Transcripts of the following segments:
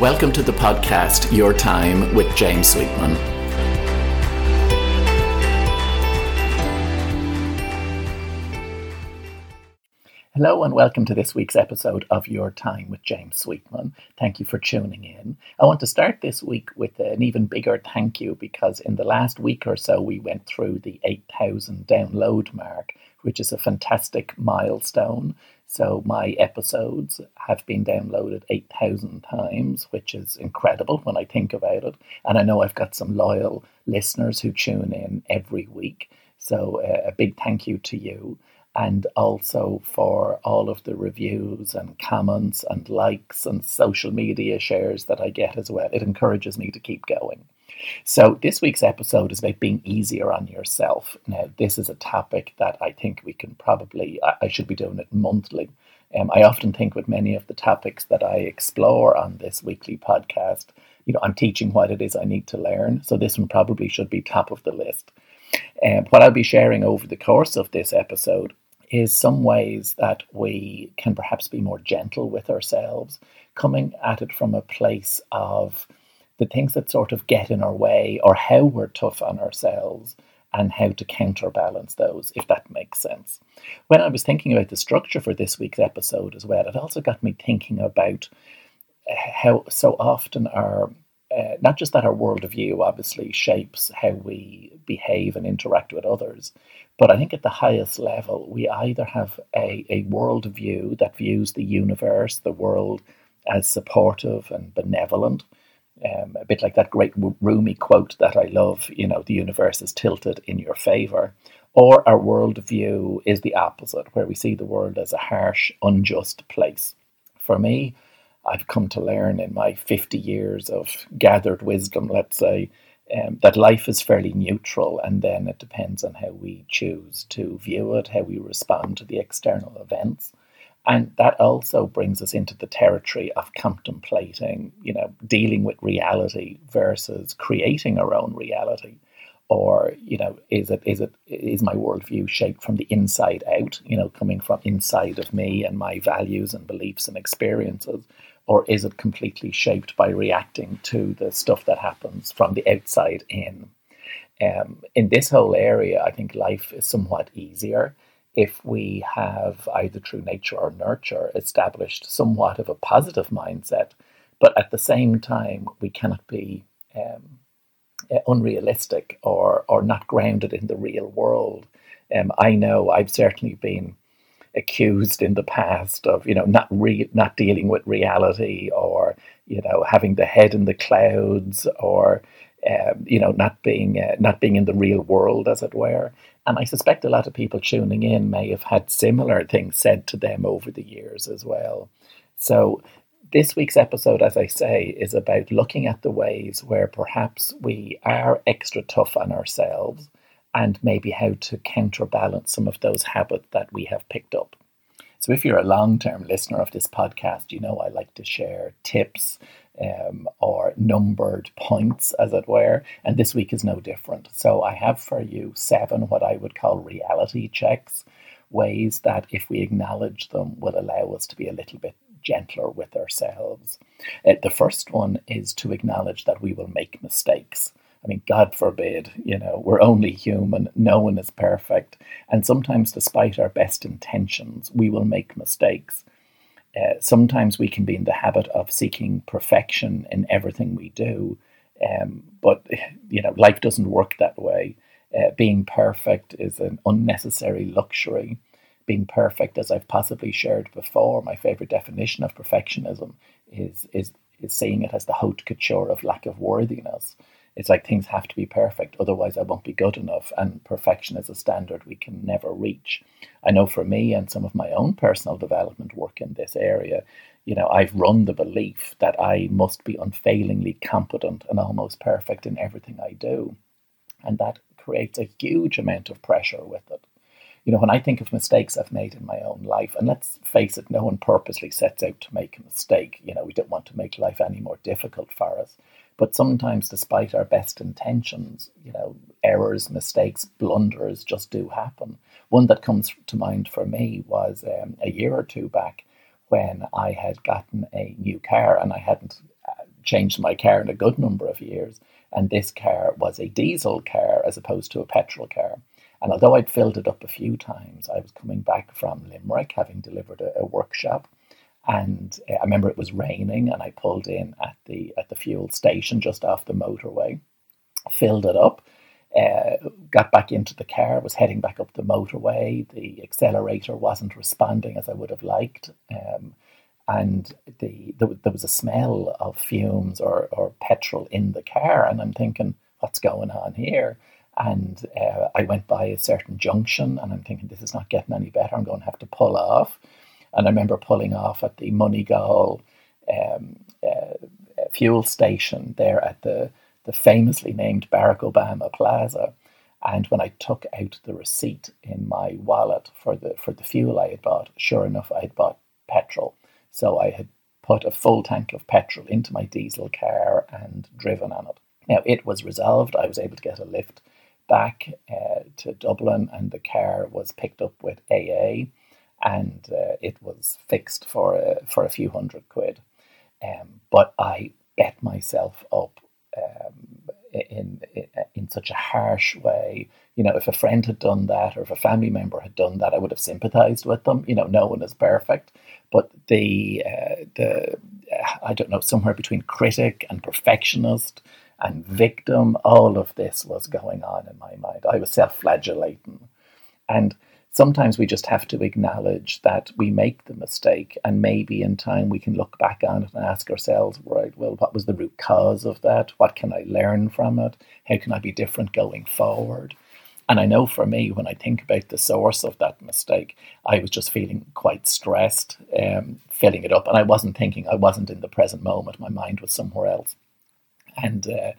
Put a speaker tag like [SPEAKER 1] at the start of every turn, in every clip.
[SPEAKER 1] Welcome to the podcast Your Time with James Sweetman. Hello and welcome to this week's episode of Your Time with James Sweetman. Thank you for tuning in. I want to start this week with an even bigger thank you because in the last week or so we went through the 8,000 download mark, which is a fantastic milestone. So my episodes have been downloaded 8,000 times, which is incredible when I think about it. And I know I've got some loyal listeners who tune in every week. So uh, a big thank you to you. And also for all of the reviews and comments and likes and social media shares that I get as well. It encourages me to keep going. So, this week's episode is about being easier on yourself. Now, this is a topic that I think we can probably, I should be doing it monthly. Um, I often think with many of the topics that I explore on this weekly podcast, you know, I'm teaching what it is I need to learn. So, this one probably should be top of the list. Um, what I'll be sharing over the course of this episode is some ways that we can perhaps be more gentle with ourselves, coming at it from a place of the things that sort of get in our way or how we're tough on ourselves and how to counterbalance those, if that makes sense. When I was thinking about the structure for this week's episode as well, it also got me thinking about uh, how so often our uh, not just that our worldview obviously shapes how we behave and interact with others, but I think at the highest level, we either have a, a worldview that views the universe, the world, as supportive and benevolent, um, a bit like that great Rumi quote that I love, you know, the universe is tilted in your favor. Or our worldview is the opposite, where we see the world as a harsh, unjust place. For me, I've come to learn in my 50 years of gathered wisdom, let's say, um, that life is fairly neutral, and then it depends on how we choose to view it, how we respond to the external events. And that also brings us into the territory of contemplating, you know, dealing with reality versus creating our own reality. Or, you know, is it is it is my worldview shaped from the inside out, you know, coming from inside of me and my values and beliefs and experiences? Or is it completely shaped by reacting to the stuff that happens from the outside in? Um, in this whole area, I think life is somewhat easier if we have either through nature or nurture established somewhat of a positive mindset, but at the same time, we cannot be um, uh, unrealistic or, or not grounded in the real world. Um, I know I've certainly been accused in the past of you know not re- not dealing with reality or you know having the head in the clouds or um, you know not being uh, not being in the real world as it were and I suspect a lot of people tuning in may have had similar things said to them over the years as well. So, this week's episode, as I say, is about looking at the ways where perhaps we are extra tough on ourselves and maybe how to counterbalance some of those habits that we have picked up. So, if you're a long term listener of this podcast, you know I like to share tips um, or numbered points, as it were. And this week is no different. So I have for you seven what I would call reality checks, ways that, if we acknowledge them, will allow us to be a little bit gentler with ourselves. Uh, the first one is to acknowledge that we will make mistakes. I mean, God forbid, you know, we're only human, no one is perfect. And sometimes, despite our best intentions, we will make mistakes. Uh, sometimes we can be in the habit of seeking perfection in everything we do, um, but you know life doesn't work that way. Uh, being perfect is an unnecessary luxury. Being perfect, as I've possibly shared before, my favorite definition of perfectionism is is is seeing it as the haute couture of lack of worthiness. It's like things have to be perfect, otherwise I won't be good enough. And perfection is a standard we can never reach. I know for me and some of my own personal development work in this area, you know, I've run the belief that I must be unfailingly competent and almost perfect in everything I do. And that creates a huge amount of pressure with it. You know, when I think of mistakes I've made in my own life, and let's face it, no one purposely sets out to make a mistake. You know, we don't want to make life any more difficult for us. But sometimes, despite our best intentions, you know, errors, mistakes, blunders just do happen. One that comes to mind for me was um, a year or two back when I had gotten a new car and I hadn't uh, changed my car in a good number of years, and this car was a diesel car as opposed to a petrol car. And although I'd filled it up a few times, I was coming back from Limerick having delivered a, a workshop. And uh, I remember it was raining, and I pulled in at the at the fuel station just off the motorway, filled it up, uh, got back into the car, was heading back up the motorway. The accelerator wasn't responding as I would have liked. Um, and the, the, there was a smell of fumes or, or petrol in the car. And I'm thinking, what's going on here? And uh, I went by a certain junction and I'm thinking, this is not getting any better. I'm going to have to pull off. And I remember pulling off at the Moneygall um, uh, fuel station there at the the famously named Barack Obama Plaza. And when I took out the receipt in my wallet for the for the fuel I had bought, sure enough, I had bought petrol. So I had put a full tank of petrol into my diesel car and driven on it. Now it was resolved. I was able to get a lift back uh, to Dublin, and the car was picked up with AA, and uh, it was fixed for a, for a few hundred quid. Um, but I bet myself up um, in, in in such a harsh way. You know, if a friend had done that or if a family member had done that, I would have sympathised with them. You know, no one is perfect, but the uh, the I don't know somewhere between critic and perfectionist and victim, all of this was going on in my mind. I was self-flagellating, and sometimes we just have to acknowledge that we make the mistake and maybe in time we can look back on it and ask ourselves right well what was the root cause of that? What can i learn from it? How can i be different going forward? And i know for me when i think about the source of that mistake i was just feeling quite stressed um, filling it up and i wasn't thinking i wasn't in the present moment my mind was somewhere else. And uh,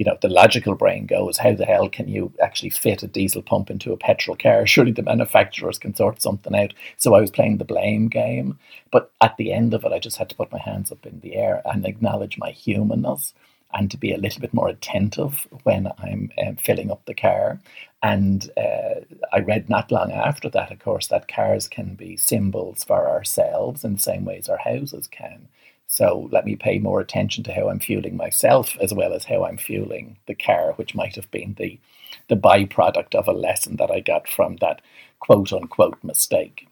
[SPEAKER 1] you know, the logical brain goes, how the hell can you actually fit a diesel pump into a petrol car? Surely the manufacturers can sort something out. So I was playing the blame game. But at the end of it, I just had to put my hands up in the air and acknowledge my humanness and to be a little bit more attentive when I'm um, filling up the car. And uh, I read not long after that, of course, that cars can be symbols for ourselves in the same ways our houses can. So let me pay more attention to how I'm fueling myself as well as how I'm fueling the car, which might have been the the byproduct of a lesson that I got from that quote unquote mistake.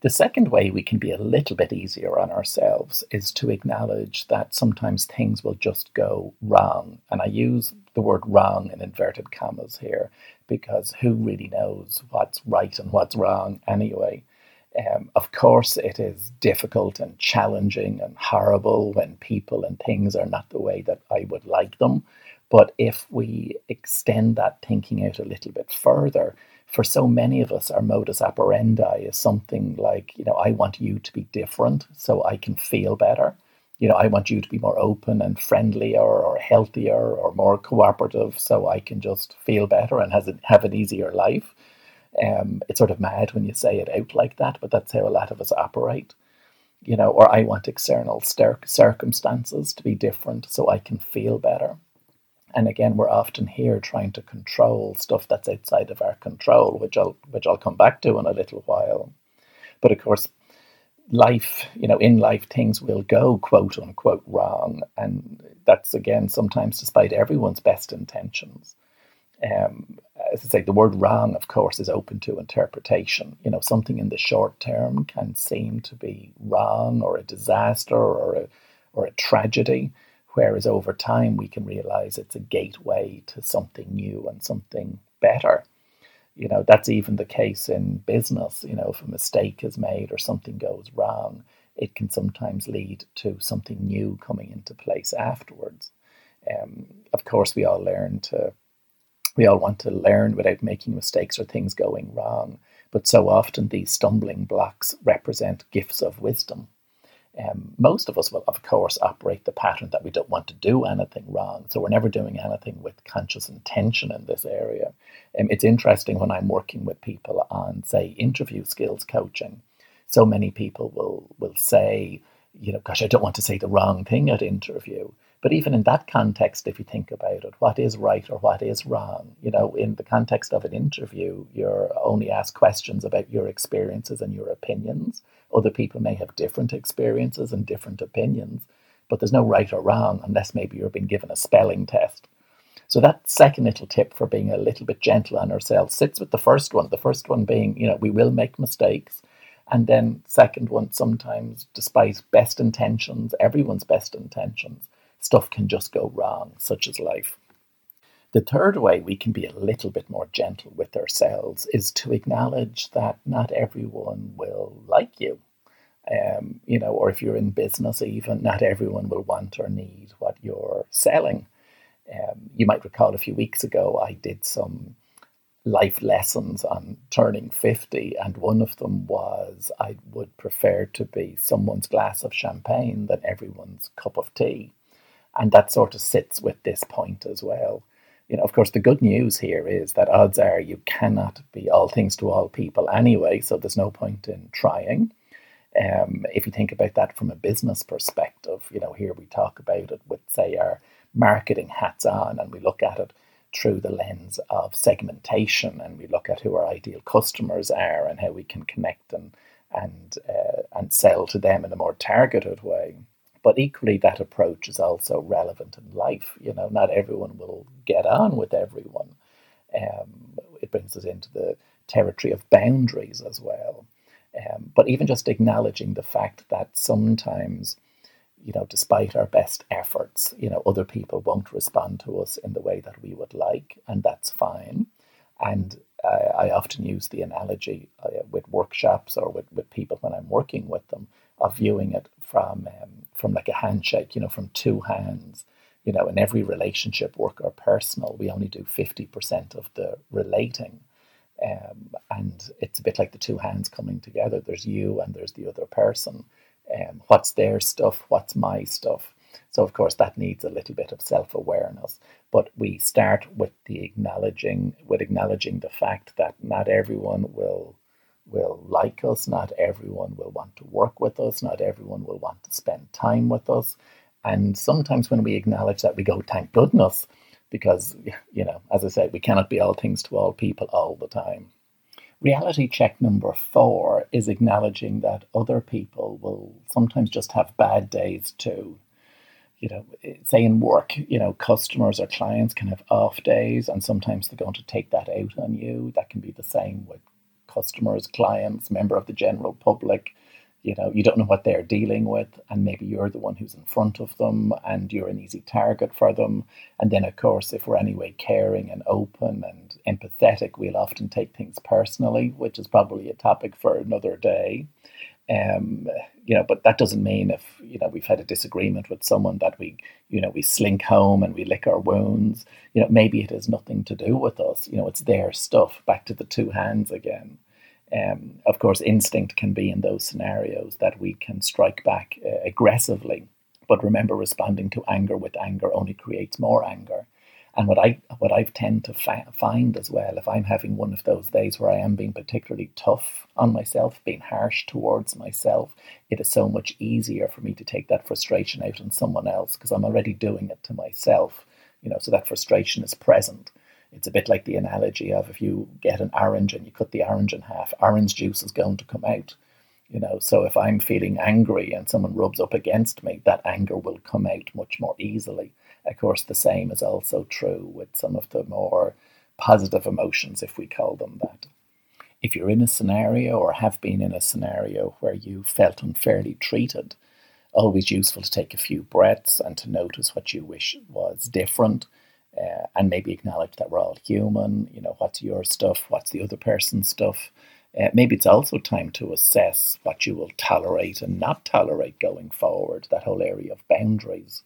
[SPEAKER 1] The second way we can be a little bit easier on ourselves is to acknowledge that sometimes things will just go wrong. And I use the word wrong in inverted commas here because who really knows what's right and what's wrong anyway? Um, of course, it is difficult and challenging and horrible when people and things are not the way that I would like them. But if we extend that thinking out a little bit further, for so many of us, our modus operandi is something like, you know, I want you to be different so I can feel better. You know, I want you to be more open and friendlier or healthier or more cooperative so I can just feel better and has have an easier life. Um, it's sort of mad when you say it out like that, but that's how a lot of us operate. You know, or I want external circumstances to be different so I can feel better. And again, we're often here trying to control stuff that's outside of our control, which I'll which I'll come back to in a little while. But of course, life, you know, in life things will go quote unquote wrong, and that's again sometimes despite everyone's best intentions. Um, as I say, the word wrong, of course, is open to interpretation. You know, something in the short term can seem to be wrong or a disaster or a, or a tragedy, whereas over time we can realize it's a gateway to something new and something better. You know, that's even the case in business. You know, if a mistake is made or something goes wrong, it can sometimes lead to something new coming into place afterwards. Um, of course, we all learn to we all want to learn without making mistakes or things going wrong, but so often these stumbling blocks represent gifts of wisdom. Um, most of us will, of course, operate the pattern that we don't want to do anything wrong. So we're never doing anything with conscious intention in this area. Um, it's interesting when I'm working with people on, say, interview skills coaching. So many people will will say, you know, gosh, I don't want to say the wrong thing at interview. But even in that context, if you think about it, what is right or what is wrong? You know, in the context of an interview, you're only asked questions about your experiences and your opinions. Other people may have different experiences and different opinions. but there's no right or wrong unless maybe you're being given a spelling test. So that second little tip for being a little bit gentle on ourselves sits with the first one. The first one being, you know, we will make mistakes. And then second one, sometimes despite best intentions, everyone's best intentions, stuff can just go wrong, such as life. The third way we can be a little bit more gentle with ourselves is to acknowledge that not everyone will like you. Um, you know, or if you're in business, even not everyone will want or need what you're selling. Um, you might recall a few weeks ago I did some life lessons on turning 50, and one of them was I would prefer to be someone's glass of champagne than everyone's cup of tea. And that sort of sits with this point as well you know, of course, the good news here is that odds are you cannot be all things to all people anyway, so there's no point in trying. Um, if you think about that from a business perspective, you know, here we talk about it with, say, our marketing hats on, and we look at it through the lens of segmentation, and we look at who our ideal customers are and how we can connect and and uh, and sell to them in a more targeted way. But equally, that approach is also relevant in life. You know, not everyone will get on with everyone. Um, it brings us into the territory of boundaries as well. Um, but even just acknowledging the fact that sometimes, you know, despite our best efforts, you know, other people won't respond to us in the way that we would like, and that's fine. And I often use the analogy uh, with workshops or with, with people when I'm working with them of viewing it from um, from like a handshake, you know, from two hands. You know, in every relationship, work or personal, we only do fifty percent of the relating, um, and it's a bit like the two hands coming together. There's you and there's the other person. Um, what's their stuff? What's my stuff? So of course that needs a little bit of self-awareness. But we start with the acknowledging with acknowledging the fact that not everyone will will like us, not everyone will want to work with us, not everyone will want to spend time with us. And sometimes when we acknowledge that, we go, thank goodness, because, you know, as I said, we cannot be all things to all people all the time. Reality check number four is acknowledging that other people will sometimes just have bad days too. You know, say in work, you know, customers or clients can have off days, and sometimes they're going to take that out on you. That can be the same with customers, clients, member of the general public. You know, you don't know what they're dealing with, and maybe you're the one who's in front of them, and you're an easy target for them. And then, of course, if we're anyway caring and open and empathetic, we'll often take things personally, which is probably a topic for another day. Um, you know, but that doesn't mean if you know we've had a disagreement with someone that we you know we slink home and we lick our wounds. You know, maybe it has nothing to do with us. You know, it's their stuff. Back to the two hands again. Um, of course, instinct can be in those scenarios that we can strike back uh, aggressively. But remember, responding to anger with anger only creates more anger. And what I what I tend to fa- find as well, if I'm having one of those days where I am being particularly tough on myself, being harsh towards myself, it is so much easier for me to take that frustration out on someone else because I'm already doing it to myself. You know, so that frustration is present. It's a bit like the analogy of if you get an orange and you cut the orange in half, orange juice is going to come out. You know, so if I'm feeling angry and someone rubs up against me, that anger will come out much more easily. Of course, the same is also true with some of the more positive emotions, if we call them that. If you're in a scenario or have been in a scenario where you felt unfairly treated, always useful to take a few breaths and to notice what you wish was different uh, and maybe acknowledge that we're all human. You know, what's your stuff? What's the other person's stuff? Uh, maybe it's also time to assess what you will tolerate and not tolerate going forward, that whole area of boundaries.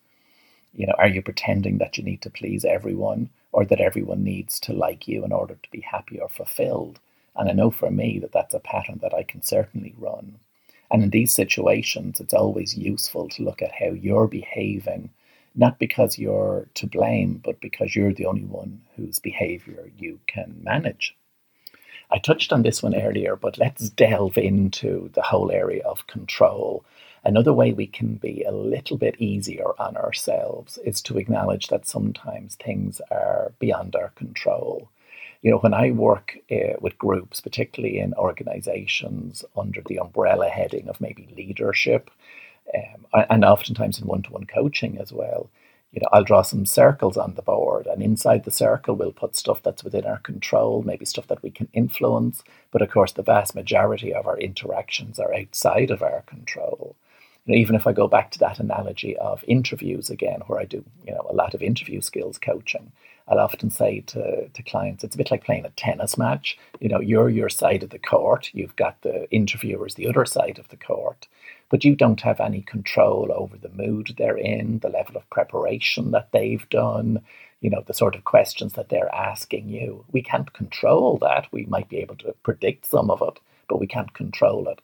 [SPEAKER 1] You know, are you pretending that you need to please everyone or that everyone needs to like you in order to be happy or fulfilled? And I know for me that that's a pattern that I can certainly run. And in these situations, it's always useful to look at how you're behaving not because you're to blame, but because you're the only one whose behavior you can manage. I touched on this one earlier, but let's delve into the whole area of control. Another way we can be a little bit easier on ourselves is to acknowledge that sometimes things are beyond our control. You know, when I work uh, with groups, particularly in organizations under the umbrella heading of maybe leadership, Um, and oftentimes in one to one coaching as well, you know, I'll draw some circles on the board, and inside the circle, we'll put stuff that's within our control, maybe stuff that we can influence. But of course, the vast majority of our interactions are outside of our control. You know, even if I go back to that analogy of interviews again, where I do, you know, a lot of interview skills coaching, I'll often say to, to clients, it's a bit like playing a tennis match. You know, you're your side of the court, you've got the interviewers the other side of the court but you don't have any control over the mood they're in, the level of preparation that they've done, you know, the sort of questions that they're asking you. We can't control that. We might be able to predict some of it, but we can't control it.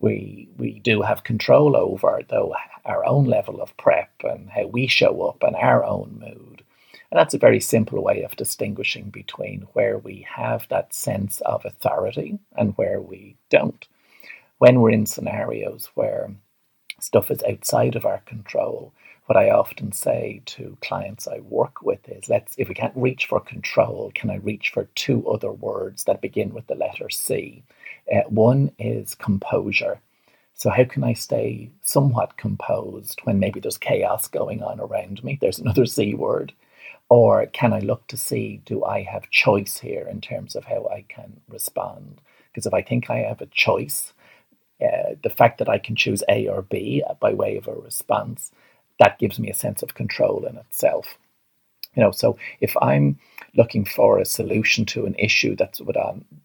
[SPEAKER 1] We we do have control over though our own level of prep and how we show up and our own mood. And that's a very simple way of distinguishing between where we have that sense of authority and where we don't when we're in scenarios where stuff is outside of our control, what I often say to clients I work with is let's if we can't reach for control, can I reach for two other words that begin with the letter C? Uh, one is composure. So how can I stay somewhat composed when maybe there's chaos going on around me? There's another C word. Or can I look to see do I have choice here in terms of how I can respond? Because if I think I have a choice, uh, the fact that I can choose A or B by way of a response, that gives me a sense of control in itself. You know, so if I'm looking for a solution to an issue that's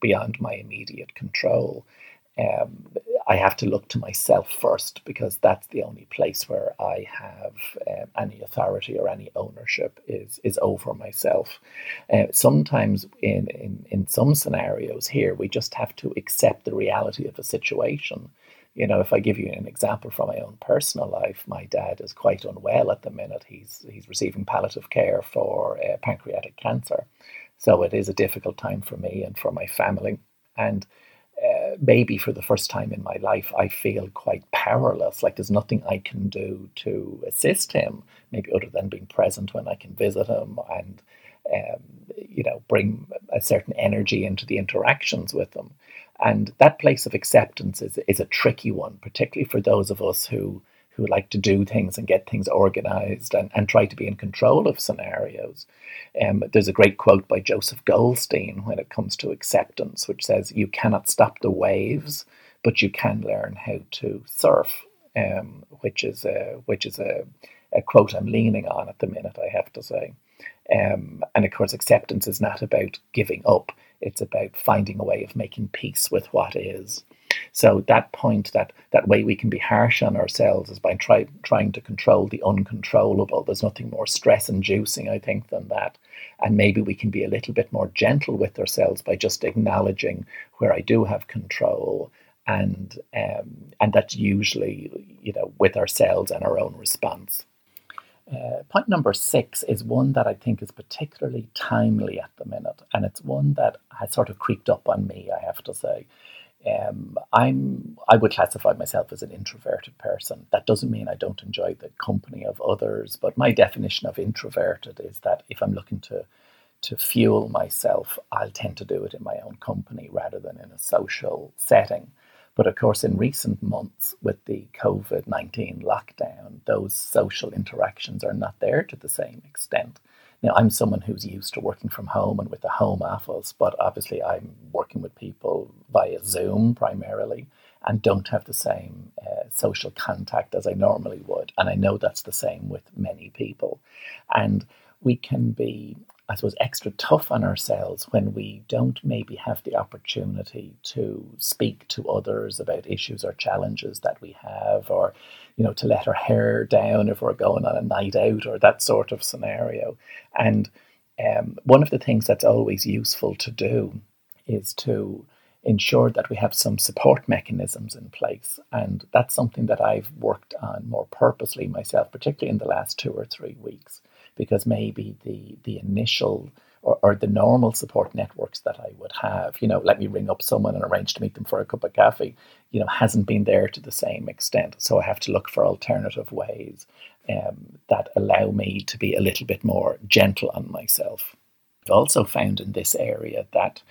[SPEAKER 1] beyond my immediate control, um, I have to look to myself first because that's the only place where I have um, any authority or any ownership is is over myself. Uh, sometimes in, in in some scenarios here we just have to accept the reality of a situation. You know, if I give you an example from my own personal life, my dad is quite unwell at the minute. He's he's receiving palliative care for uh, pancreatic cancer, so it is a difficult time for me and for my family. And maybe for the first time in my life, I feel quite powerless. Like there's nothing I can do to assist him, maybe other than being present when I can visit him and, um, you know, bring a certain energy into the interactions with him. And that place of acceptance is, is a tricky one, particularly for those of us who who like to do things and get things organized and, and try to be in control of scenarios. Um, there's a great quote by Joseph Goldstein when it comes to acceptance, which says, You cannot stop the waves, but you can learn how to surf, um, which is, a, which is a, a quote I'm leaning on at the minute, I have to say. Um, and of course, acceptance is not about giving up, it's about finding a way of making peace with what is. So that point, that that way we can be harsh on ourselves is by try, trying to control the uncontrollable. There's nothing more stress inducing, I think, than that. And maybe we can be a little bit more gentle with ourselves by just acknowledging where I do have control and um, and that's usually you know with ourselves and our own response. Uh, point number six is one that I think is particularly timely at the minute, and it's one that has sort of creeped up on me, I have to say. Um, I'm I would classify myself as an introverted person. That doesn't mean I don't enjoy the company of others, but my definition of introverted is that if I'm looking to to fuel myself, I'll tend to do it in my own company rather than in a social setting. But of course, in recent months with the COVID 19 lockdown, those social interactions are not there to the same extent. Now, I'm someone who's used to working from home and with the home office, but obviously I'm working with people via Zoom primarily and don't have the same uh, social contact as I normally would. And I know that's the same with many people. And we can be I suppose, extra tough on ourselves when we don't maybe have the opportunity to speak to others about issues or challenges that we have, or, you know, to let our hair down if we're going on a night out or that sort of scenario. And um, one of the things that's always useful to do is to ensure that we have some support mechanisms in place. And that's something that I've worked on more purposely myself, particularly in the last two or three weeks because maybe the the initial or, or, the normal support networks that I would have, you know, let me ring up someone and arrange to meet them for a cup of coffee, you know, hasn't been there to the same extent. So I have to look for alternative ways um, that allow me to be a little bit more gentle on myself. I've also found in this area that,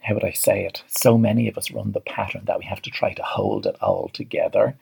[SPEAKER 1] how would I say it, so many of us run the pattern that we have to try to hold it all together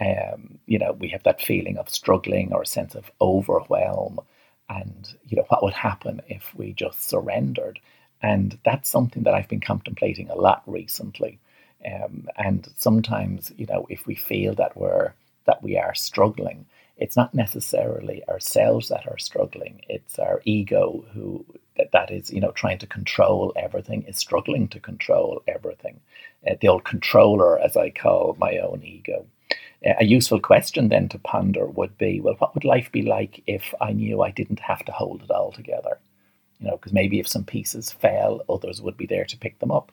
[SPEAKER 1] Um, you know, we have that feeling of struggling or a sense of overwhelm, and you know what would happen if we just surrendered. And that's something that I've been contemplating a lot recently. Um, and sometimes, you know, if we feel that we're that we are struggling, it's not necessarily ourselves that are struggling. It's our ego who that is, you know, trying to control everything is struggling to control everything. Uh, the old controller, as I call my own ego. A useful question then to ponder would be, well, what would life be like if I knew I didn't have to hold it all together? You know, because maybe if some pieces fell, others would be there to pick them up.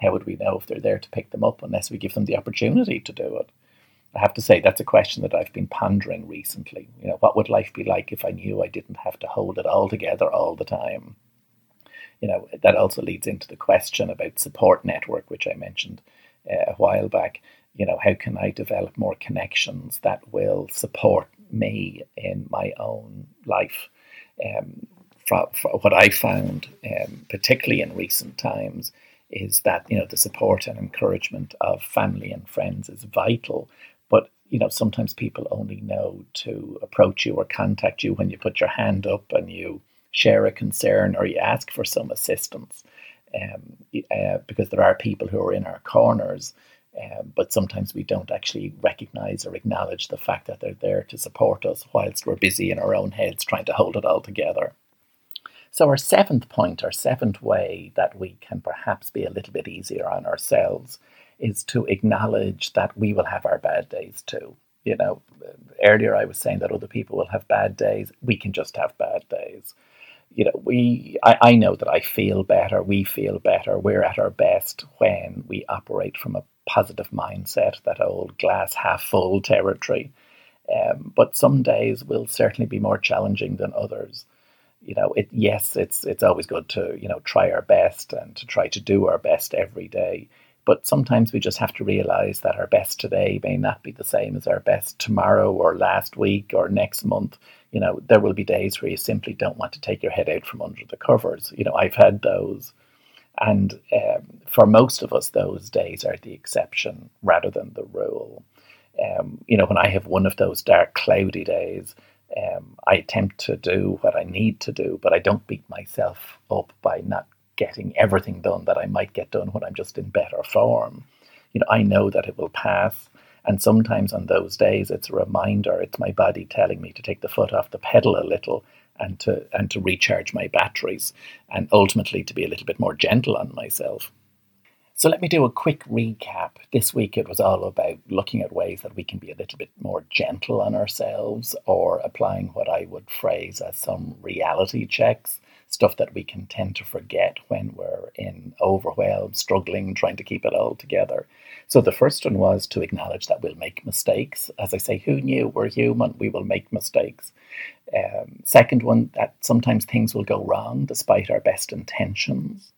[SPEAKER 1] How would we know if they're there to pick them up unless we give them the opportunity to do it? I have to say that's a question that I've been pondering recently. You know, what would life be like if I knew I didn't have to hold it all together all the time? You know, that also leads into the question about support network, which I mentioned uh, a while back. You know, how can I develop more connections that will support me in my own life? Um, what I found, um, particularly in recent times, is that you know the support and encouragement of family and friends is vital but you know, sometimes people only know to approach you or contact you when you put your hand up and you share a concern or you ask for some assistance. Um, uh, because there are people who are in our corners, um, but sometimes we don't actually recognize or acknowledge the fact that they're there to support us whilst we're busy in our own heads trying to hold it all together. So, our seventh point, our seventh way that we can perhaps be a little bit easier on ourselves is to acknowledge that we will have our bad days too. You know, earlier I was saying that other people will have bad days. We can just have bad days. You know, we I, I know that I feel better, we feel better, we're at our best when we operate from a positive mindset, that old glass half full territory. Um, but some days will certainly be more challenging than others. You know, it yes, it's it's always good to you know try our best and to try to do our best every day. But sometimes we just have to realize that our best today may not be the same as our best tomorrow or last week or next month. You know, there will be days where you simply don't want to take your head out from under the covers. You know, I've had those. And um, for most of us, those days are the exception rather than the rule. Um, you know, when I have one of those dark, cloudy days, um, I attempt to do what I need to do, but I don't beat myself up by not getting everything done that I might get done when I'm just in better form. You know, I know that it will pass. And sometimes on those days, it's a reminder, it's my body telling me to take the foot off the pedal a little and to, and to recharge my batteries and ultimately to be a little bit more gentle on myself. So let me do a quick recap. This week it was all about looking at ways that we can be a little bit more gentle on ourselves or applying what I would phrase as some reality checks stuff that we can tend to forget when we're in overwhelm, struggling, trying to keep it all together. So the first one was to acknowledge that we'll make mistakes. As I say, who knew we're human? We will make mistakes. Um, second one, that sometimes things will go wrong despite our best intentions.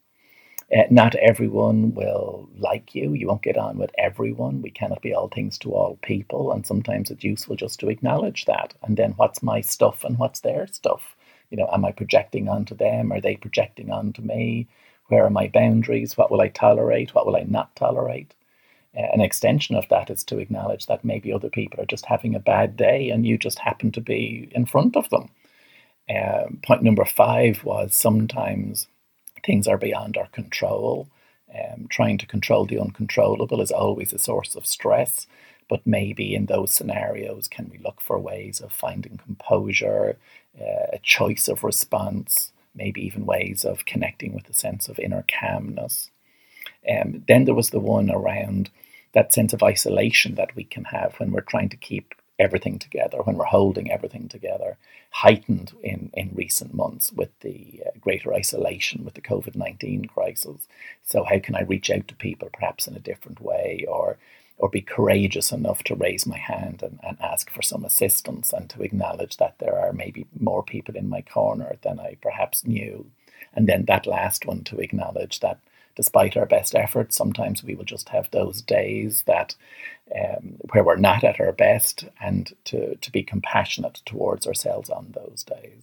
[SPEAKER 1] Uh, not everyone will like you. You won't get on with everyone. We cannot be all things to all people. And sometimes it's useful just to acknowledge that. And then what's my stuff and what's their stuff? You know, am I projecting onto them? Are they projecting onto me? Where are my boundaries? What will I tolerate? What will I not tolerate? Uh, an extension of that is to acknowledge that maybe other people are just having a bad day and you just happen to be in front of them. Um, point number five was sometimes things are beyond our control. Um, trying to control the uncontrollable is always a source of stress. But maybe in those scenarios, can we look for ways of finding composure, uh, a choice of response, maybe even ways of connecting with a sense of inner calmness? Um, then there was the one around that sense of isolation that we can have when we're trying to keep everything together, when we're holding everything together, heightened in, in recent months with the uh, greater isolation with the COVID 19 crisis. So, how can I reach out to people perhaps in a different way or or be courageous enough to raise my hand and, and ask for some assistance and to acknowledge that there are maybe more people in my corner than I perhaps knew. And then that last one to acknowledge that despite our best efforts, sometimes we will just have those days that um, where we're not at our best and to, to be compassionate towards ourselves on those days.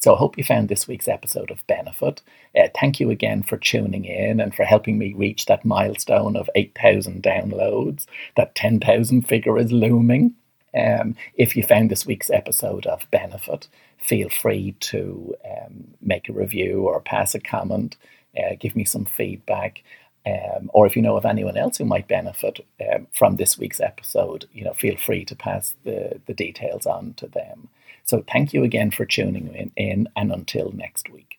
[SPEAKER 1] So I hope you found this week's episode of Benefit. Uh, thank you again for tuning in and for helping me reach that milestone of 8,000 downloads. That 10,000 figure is looming. Um, if you found this week's episode of Benefit, feel free to um, make a review or pass a comment, uh, give me some feedback. Um, or if you know of anyone else who might benefit um, from this week's episode, you know, feel free to pass the, the details on to them. So thank you again for tuning in, and until next week.